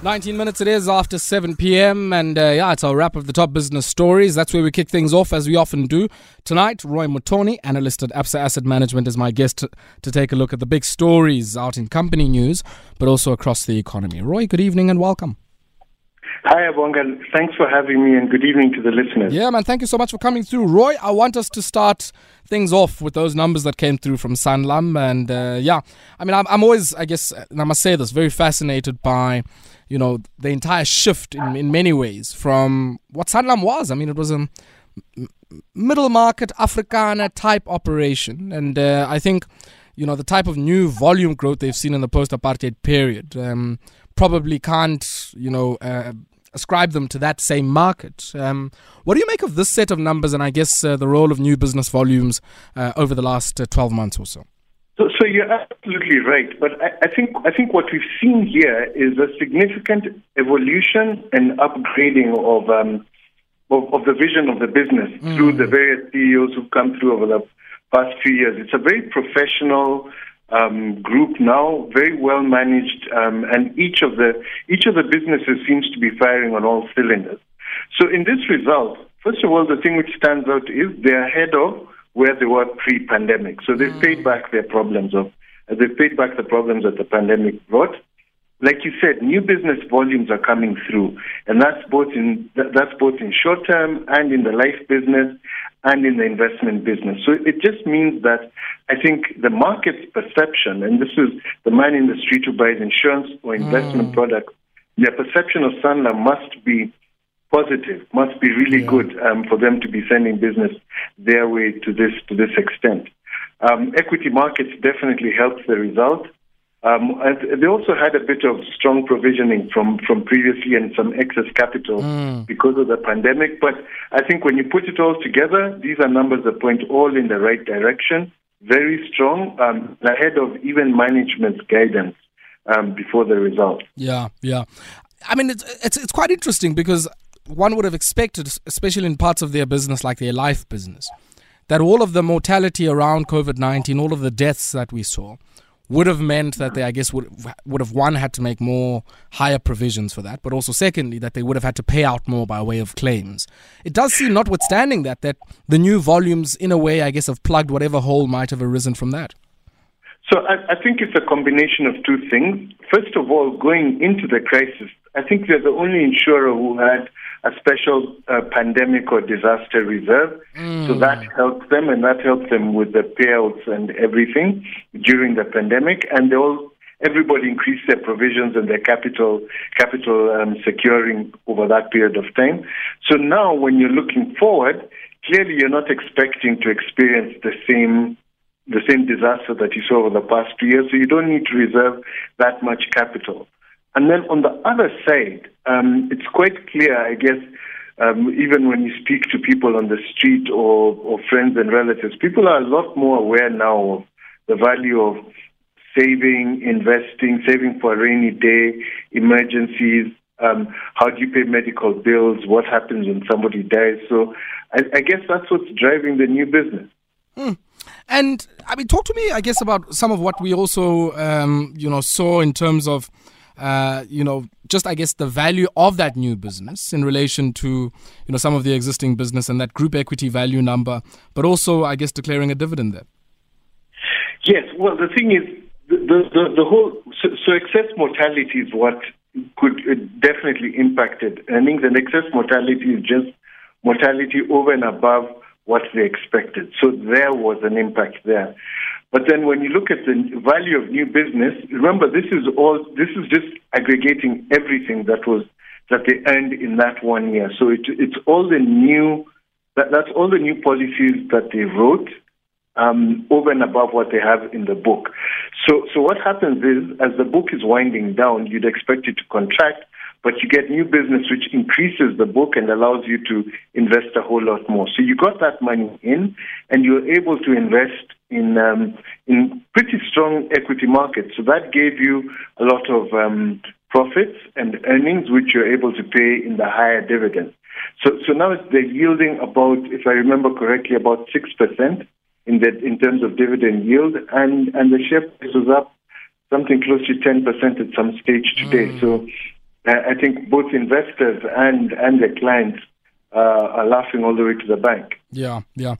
19 minutes it is after 7 p.m. And uh, yeah, it's our wrap of the top business stories. That's where we kick things off, as we often do. Tonight, Roy Mutooni, analyst at Absa Asset Management, is my guest to, to take a look at the big stories out in company news, but also across the economy. Roy, good evening and welcome. Hi, Abonga. Thanks for having me and good evening to the listeners. Yeah, man. Thank you so much for coming through. Roy, I want us to start things off with those numbers that came through from Sanlam. And uh, yeah, I mean, I'm, I'm always, I guess, I must say this, very fascinated by you know, the entire shift in, in many ways from what Sanlam was. I mean, it was a middle market Afrikaner type operation. And uh, I think, you know, the type of new volume growth they've seen in the post apartheid period um, probably can't, you know, uh, ascribe them to that same market. Um, what do you make of this set of numbers and I guess uh, the role of new business volumes uh, over the last uh, 12 months or so? So, so you're absolutely right. But I, I, think I think what we've seen here is a significant evolution and upgrading of um, of, of, the vision of the business mm. through the various CEOs who've come through over the past few years. It's a very professional um, group now, very well managed, um, and each of the each of the businesses seems to be firing on all cylinders. So in this result, first of all, the thing which stands out is they're ahead of where they were pre-pandemic. So they've mm. paid back their problems of uh, they've paid back the problems that the pandemic brought. Like you said, new business volumes are coming through, and that's both in that's both in short term and in the life business and in the investment business. So it just means that I think the market's perception, and this is the man in the street who buys insurance or investment mm. products, their perception of Sanlam must be positive, must be really yeah. good um, for them to be sending business their way to this to this extent. Um, equity markets definitely helped the result. Um, and they also had a bit of strong provisioning from, from previously and some excess capital mm. because of the pandemic. But I think when you put it all together, these are numbers that point all in the right direction. Very strong, um, ahead of even management's guidance um, before the result. Yeah, yeah. I mean, it's, it's, it's quite interesting because one would have expected, especially in parts of their business like their life business, that all of the mortality around COVID 19, all of the deaths that we saw, would have meant that they, I guess, would would have one had to make more higher provisions for that, but also secondly that they would have had to pay out more by way of claims. It does seem, notwithstanding that, that the new volumes, in a way, I guess, have plugged whatever hole might have arisen from that. So I, I think it's a combination of two things. First of all, going into the crisis, I think they're the only insurer who had a special uh, pandemic or disaster reserve. Mm. So that helped them, and that helped them with the payouts and everything during the pandemic. And they all, everybody increased their provisions and their capital, capital um, securing over that period of time. So now, when you're looking forward, clearly you're not expecting to experience the same the same disaster that you saw over the past two years. So you don't need to reserve that much capital. And then on the other side, um, it's quite clear, I guess, um, even when you speak to people on the street or, or friends and relatives, people are a lot more aware now of the value of saving, investing, saving for a rainy day, emergencies. Um, how do you pay medical bills? What happens when somebody dies? So I, I guess that's what's driving the new business. Hmm. And I mean, talk to me, I guess, about some of what we also, um, you know, saw in terms of uh, you know, just I guess the value of that new business in relation to you know some of the existing business and that group equity value number, but also I guess declaring a dividend there. Yes, well, the thing is, the the, the whole so, so, excess mortality is what could uh, definitely impacted earnings, and excess mortality is just mortality over and above what they expected. So there was an impact there. But then when you look at the value of new business, remember this is all this is just aggregating everything that was that they earned in that one year. So it, it's all the new that, that's all the new policies that they wrote um, over and above what they have in the book. So so what happens is as the book is winding down, you'd expect it to contract but you get new business which increases the book and allows you to invest a whole lot more. So you got that money in, and you're able to invest in um, in pretty strong equity markets. So that gave you a lot of um, profits and earnings, which you're able to pay in the higher dividends. So so now they're yielding about, if I remember correctly, about six percent in that in terms of dividend yield, and and the share price was up something close to ten percent at some stage today. Mm. So I think both investors and and their clients uh, are laughing all the way to the bank. Yeah, yeah.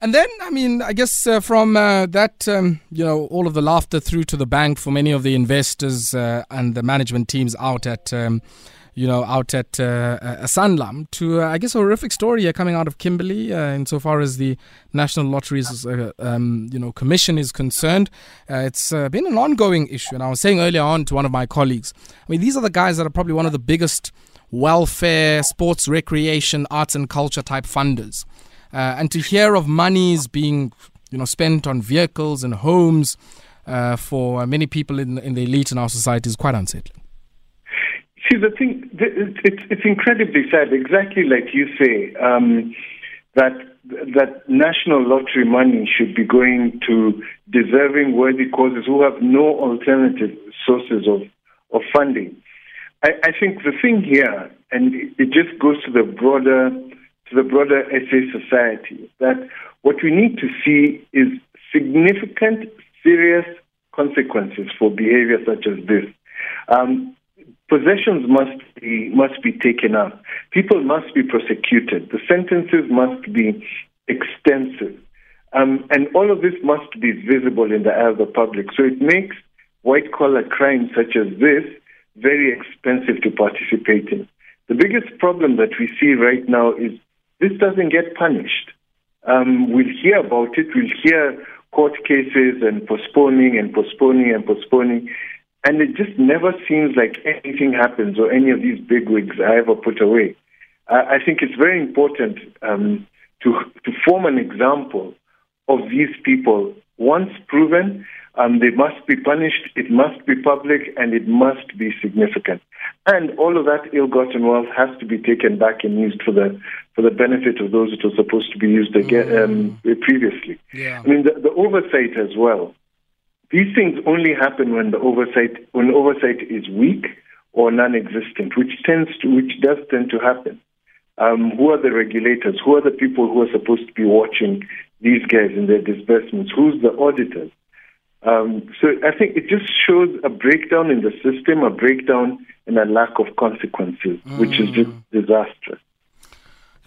And then, I mean, I guess uh, from uh, that, um, you know, all of the laughter through to the bank for many of the investors uh, and the management teams out at, um, you know, out at uh, uh to, uh, I guess, a horrific story coming out of Kimberley uh, insofar as the National Lotteries, um, you know, Commission is concerned. it's been an ongoing issue. And I was saying earlier on to one of my colleagues, I mean, these are the guys that are probably one of the biggest welfare, sports, recreation, arts and culture type funders. Uh, and to hear of monies being, you know, spent on vehicles and homes uh, for many people in, in the elite in our society is quite unsettling. See, the thing, it's, it's incredibly sad, exactly like you say, um, that that national lottery money should be going to deserving, worthy causes who have no alternative sources of, of funding. I, I think the thing here, and it just goes to the broader to the broader SA society that what we need to see is significant, serious consequences for behavior such as this. Um, possessions must be must be taken up. People must be prosecuted. The sentences must be extensive, um, and all of this must be visible in the eye of the public. So it makes white collar crimes such as this very expensive to participate in. The biggest problem that we see right now is this doesn't get punished. Um, we'll hear about it, we'll hear court cases and postponing and postponing and postponing, and it just never seems like anything happens or any of these big wigs are ever put away. Uh, I think it's very important um, to, to form an example of these people. Once proven, um, they must be punished, it must be public, and it must be significant. And all of that ill-gotten wealth has to be taken back and used for the for the benefit of those it was supposed to be used again um, mm. previously. Yeah. I mean, the, the oversight as well. These things only happen when the oversight when oversight is weak or non-existent, which tends to which does tend to happen. Um, who are the regulators? Who are the people who are supposed to be watching these guys in their disbursements? Who's the auditors? Um, so I think it just shows a breakdown in the system, a breakdown and a lack of consequences, mm. which is just mm. disastrous.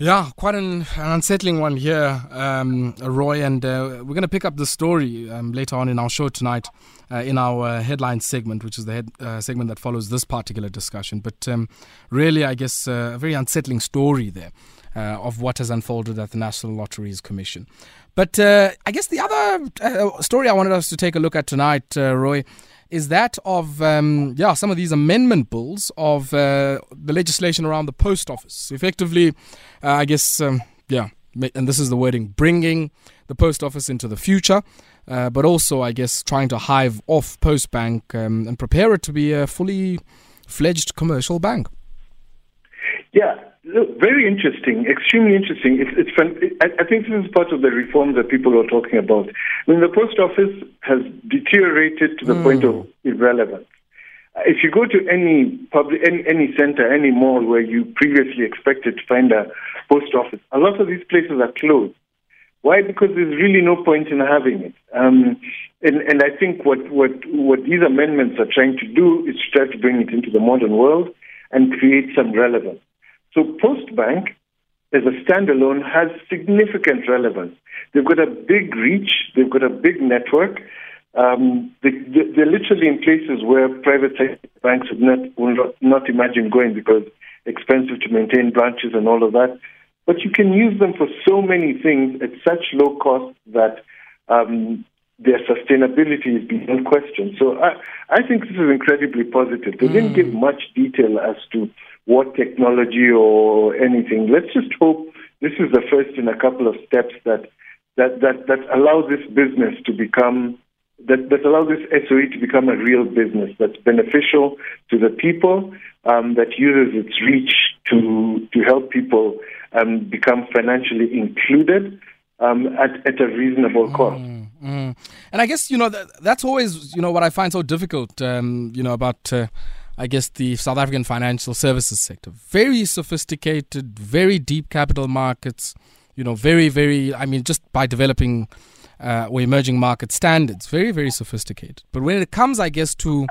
Yeah, quite an, an unsettling one here, um, Roy. And uh, we're going to pick up the story um, later on in our show tonight uh, in our uh, headline segment, which is the head, uh, segment that follows this particular discussion. But um, really, I guess uh, a very unsettling story there uh, of what has unfolded at the National Lotteries Commission. But I guess the other story I wanted us to take a look at tonight, Roy, is that of um, yeah some of these amendment bills of uh, the legislation around the post office. Effectively, uh, I guess um, yeah, and this is the wording: bringing the post office into the future, uh, but also I guess trying to hive off Postbank um, and prepare it to be a fully fledged commercial bank. Yeah, Look, very interesting, extremely interesting. It's, it's fun. I, I think this is part of the reform that people are talking about. I mean, the post office has deteriorated to the mm. point of irrelevance. If you go to any public, any, any center, any mall where you previously expected to find a post office, a lot of these places are closed. Why? Because there's really no point in having it. Um, and, and I think what, what, what these amendments are trying to do is try to bring it into the modern world and create some relevance. So Postbank, as a standalone, has significant relevance. They've got a big reach, they've got a big network. Um, they, are literally in places where private banks would not, will not, not imagine going because expensive to maintain branches and all of that. But you can use them for so many things at such low cost that um, their sustainability is beyond question. So I, I think this is incredibly positive. They mm. didn't give much detail as to what technology or anything. Let's just hope this is the first in a couple of steps that that that, that allow this business to become that, that allow this SOE to become a real business that's beneficial to the people, um, that uses its reach to to help people um, become financially included um, at, at a reasonable cost. Mm, mm. And I guess you know that, that's always you know what I find so difficult um, you know about. Uh, I guess, the South African financial services sector. Very sophisticated, very deep capital markets, you know, very, very, I mean, just by developing uh, or emerging market standards, very, very sophisticated. But when it comes, I guess, to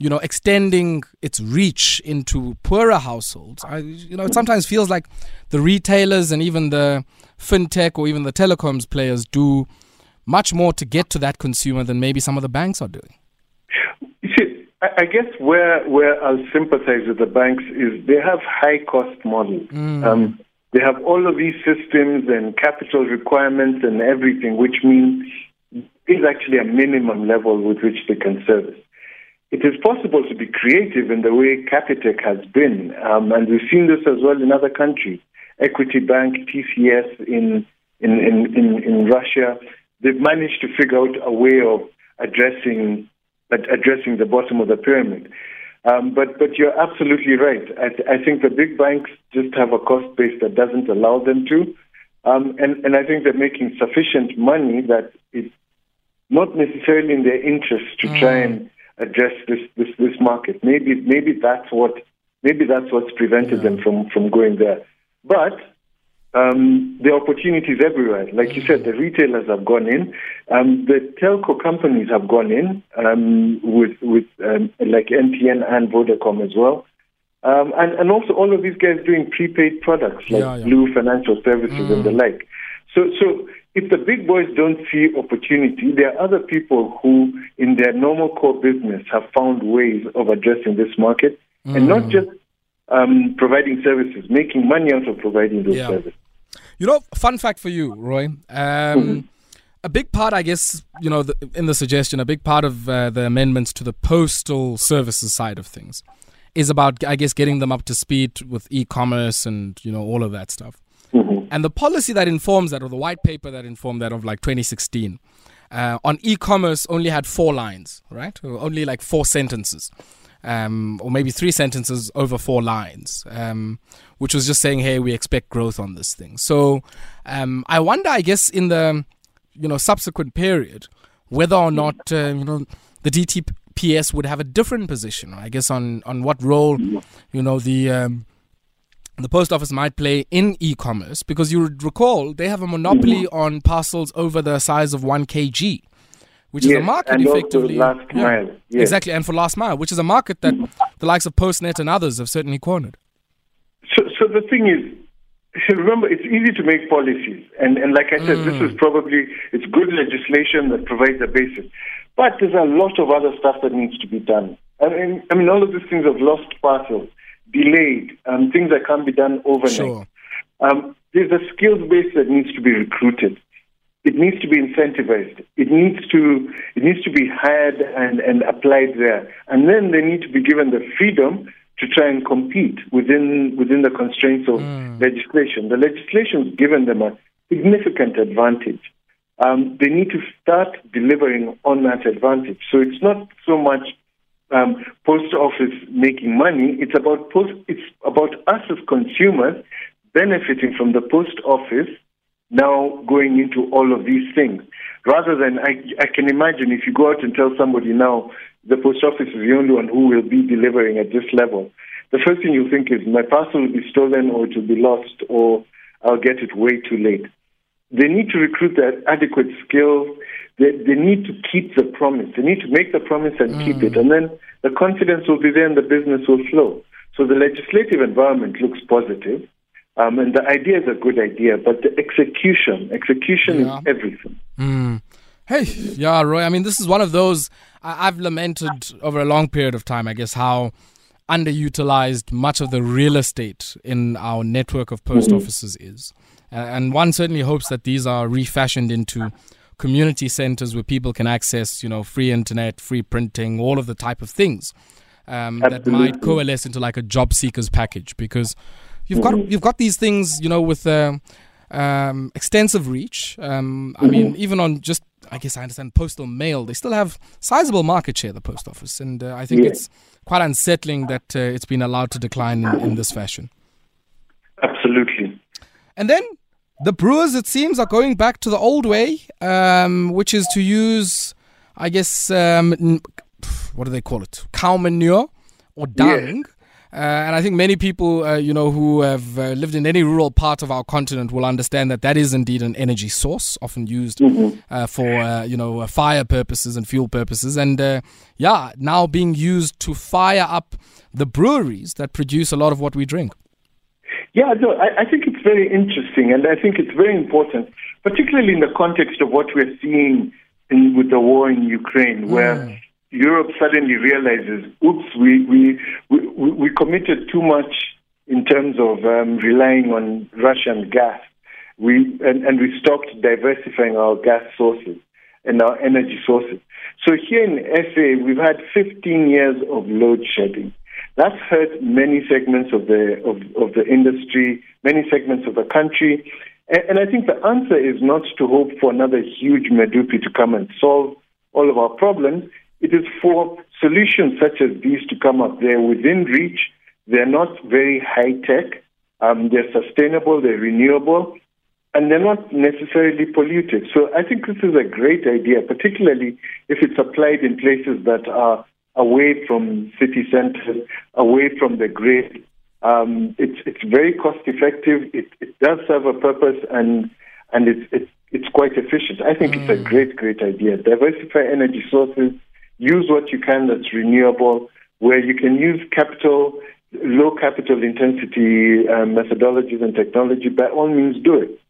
you know, extending its reach into poorer households. I, you know, it sometimes feels like the retailers and even the fintech or even the telecoms players do much more to get to that consumer than maybe some of the banks are doing. I guess where where I'll sympathize with the banks is they have high cost models. Mm. Um, they have all of these systems and capital requirements and everything, which means is actually a minimum level with which they can service. It is possible to be creative in the way Capitec has been, um, and we've seen this as well in other countries. Equity Bank, TCS in, in, in, in, in Russia, they've managed to figure out a way of addressing addressing the bottom of the pyramid. Um, but but you're absolutely right. I, th- I, think the big banks just have a cost base that doesn't allow them to, um, and and I think they're making sufficient money that it's not necessarily in their interest to mm. try and address this, this this market. Maybe maybe that's what maybe that's what's prevented yeah. them from from going there. But um, the opportunities everywhere. Like you said, the retailers have gone in, um, the telco companies have gone in um, with with um, like MTN and Vodacom as well, um, and and also all of these guys doing prepaid products like yeah, yeah. Blue Financial Services mm. and the mm. like. So so if the big boys don't see opportunity, there are other people who, in their normal core business, have found ways of addressing this market, mm. and not mm. just um, providing services, making money out of providing those yeah. services. You know, fun fact for you, Roy. Um, mm-hmm. A big part, I guess, you know, the, in the suggestion, a big part of uh, the amendments to the postal services side of things is about, I guess, getting them up to speed with e-commerce and you know all of that stuff. Mm-hmm. And the policy that informs that, or the white paper that informed that of like 2016, uh, on e-commerce only had four lines, right? Only like four sentences um, or maybe three sentences over four lines, um, which was just saying, "Hey, we expect growth on this thing." So um, I wonder, I guess, in the you know subsequent period, whether or not uh, you know the DTPS would have a different position. I guess on on what role you know the um, the post office might play in e-commerce because you would recall they have a monopoly on parcels over the size of 1 kg which yes, is a market and effectively. last yeah, mile. Yes. Exactly, and for last mile, which is a market that the likes of Postnet and others have certainly cornered. So, so the thing is, remember, it's easy to make policies, and, and like I said, mm. this is probably it's good legislation that provides a basis, but there's a lot of other stuff that needs to be done. I mean, I mean, all of these things have lost parcels, delayed, um, things that can't be done overnight. Sure. Um, there's a skills base that needs to be recruited it needs to be incentivized. It needs to it needs to be hired and, and applied there. And then they need to be given the freedom to try and compete within within the constraints of mm. legislation. The legislation has given them a significant advantage. Um, they need to start delivering on that advantage. So it's not so much um, post office making money. It's about post. It's about us as consumers benefiting from the post office now going into all of these things. Rather than, I, I can imagine if you go out and tell somebody now the post office is the only one who will be delivering at this level, the first thing you think is my parcel will be stolen or it will be lost or I'll get it way too late. They need to recruit the adequate skills. They, they need to keep the promise. They need to make the promise and mm. keep it. And then the confidence will be there and the business will flow. So the legislative environment looks positive. Um, and the idea is a good idea, but the execution, execution yeah. is everything. Mm. Hey, yeah, Roy. I mean, this is one of those I've lamented over a long period of time. I guess how underutilized much of the real estate in our network of post mm-hmm. offices is, and one certainly hopes that these are refashioned into community centers where people can access, you know, free internet, free printing, all of the type of things um, that might coalesce into like a job seekers package because You've got mm-hmm. you've got these things, you know, with uh, um, extensive reach. Um, I mean, mm-hmm. even on just I guess I understand postal mail, they still have sizable market share. The post office, and uh, I think yeah. it's quite unsettling that uh, it's been allowed to decline in, in this fashion. Absolutely. And then the brewers, it seems, are going back to the old way, um, which is to use, I guess, um, what do they call it? Cow manure or dung Uh, and I think many people, uh, you know, who have uh, lived in any rural part of our continent will understand that that is indeed an energy source, often used mm-hmm. Uh, for, uh, you know, fire purposes and fuel purposes. And yeah, now being used to fire up the breweries that produce a lot of what we drink. Yeah, no, I, I think it's very interesting, and I think it's very important, particularly in the context of what we're seeing in, with the war in Ukraine, where mm. Europe suddenly realizes, oops, we, we, we, we committed too much in terms of um, relying on Russian gas. We, and, and we stopped diversifying our gas sources and our energy sources. So here in SA, we've had 15 years of load shedding. That's hurt many segments of the, of, of the industry, many segments of the country. And, and I think the answer is not to hope for another huge Medupi to come and solve all of our problems. It is for solutions such as these to come up. They're within reach. They're not very high tech. Um, they're sustainable. They're renewable. And they're not necessarily polluted. So I think this is a great idea, particularly if it's applied in places that are away from city centers, away from the grid. Um, it's it's very cost effective. It, it does serve a purpose, and and it's it's it's quite efficient. I think mm. it's a mm. great great idea. Diversify energy sources use what you can that's renewable, where you can use capital, low capital intensity um, methodologies and technology, by all means do it.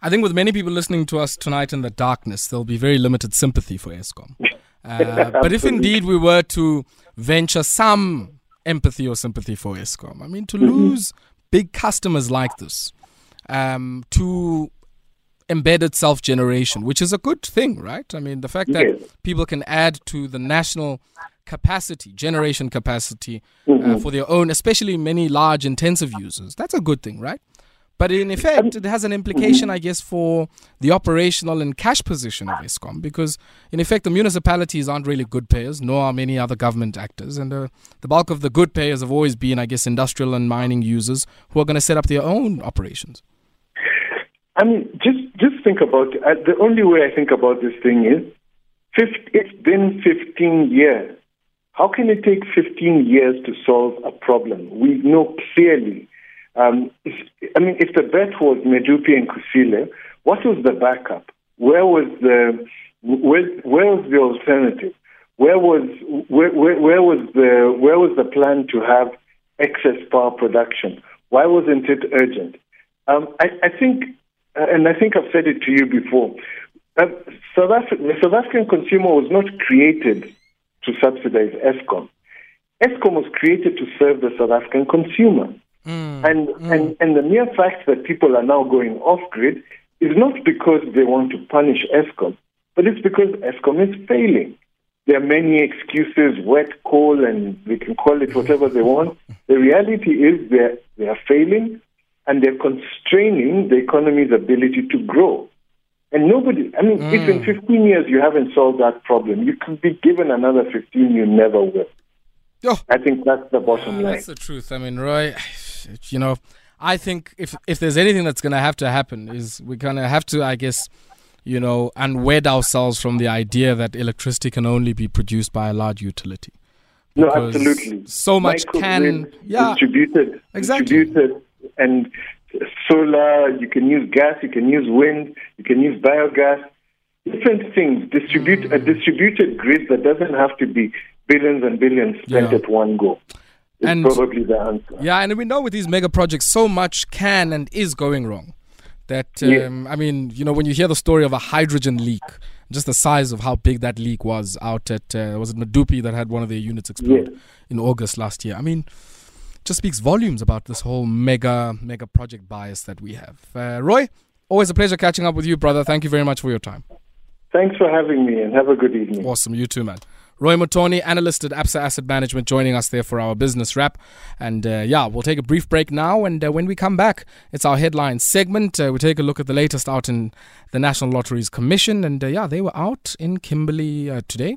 I think with many people listening to us tonight in the darkness, there'll be very limited sympathy for Eskom. Uh, but if indeed we were to venture some empathy or sympathy for Eskom, I mean, to mm-hmm. lose big customers like this, um, to embedded self generation, which is a good thing, right? I mean, the fact that yes. people can add to the national capacity, generation capacity uh, mm-hmm. uh, for their own, especially many large intensive users, that's a good thing, right? But in effect, it has an implication, mm-hmm. I guess, for the operational and cash position of Eskom, because in effect, the municipalities aren't really good payers, nor are many other government actors. And uh, the bulk of the good payers have always been, I guess, industrial and mining users who are going to set up their own operations. I mean, just think about it. Uh, the only way I think about this thing is, 50, it's been 15 years. How can it take 15 years to solve a problem? We know clearly. Um, I mean, if the bet was Medupi and Kusile, what was the backup? Where was the where, where was the alternative? Where was where, where, where was the where was the plan to have excess power production? Why wasn't it urgent? Um, I, I think and I think I've said it to you before. Uh, South the South African consumer was not created to subsidize Eskom. Eskom was created to serve the South African consumer. Mm, and, mm. and and the mere fact that people are now going off grid is not because they want to punish Eskom, but it's because Eskom is failing. There are many excuses, wet coal, and they can call it whatever they want. The reality is they're, they are failing and they're constraining the economy's ability to grow. And nobody, I mean, mm. if in 15 years you haven't solved that problem, you could be given another 15, you never will. Oh. I think that's the bottom line. That's the truth. I mean, Roy, you know, I think if if there's anything that's going to have to happen is we're going to have to, I guess, you know, unwed ourselves from the idea that electricity can only be produced by a large utility. No, absolutely. So much can, yeah, distributed, exactly. distributed and solar, you can use gas, you can use wind, you can use biogas, different things. Distribute a distributed grid that doesn't have to be billions and billions spent yeah. at one go. Is and probably the answer. Yeah, and we know with these mega projects, so much can and is going wrong. That um, yeah. I mean, you know, when you hear the story of a hydrogen leak, just the size of how big that leak was out at uh, was it Medupi that had one of their units explode yeah. in August last year. I mean, just speaks volumes about this whole mega mega project bias that we have. Uh, Roy, always a pleasure catching up with you, brother. Thank you very much for your time. Thanks for having me, and have a good evening. Awesome, you too, man. Roy Mutooni, analyst at Absa Asset Management, joining us there for our business wrap. And uh, yeah, we'll take a brief break now. And uh, when we come back, it's our headline segment. Uh, we take a look at the latest out in the National Lotteries Commission. And uh, yeah, they were out in Kimberley uh, today.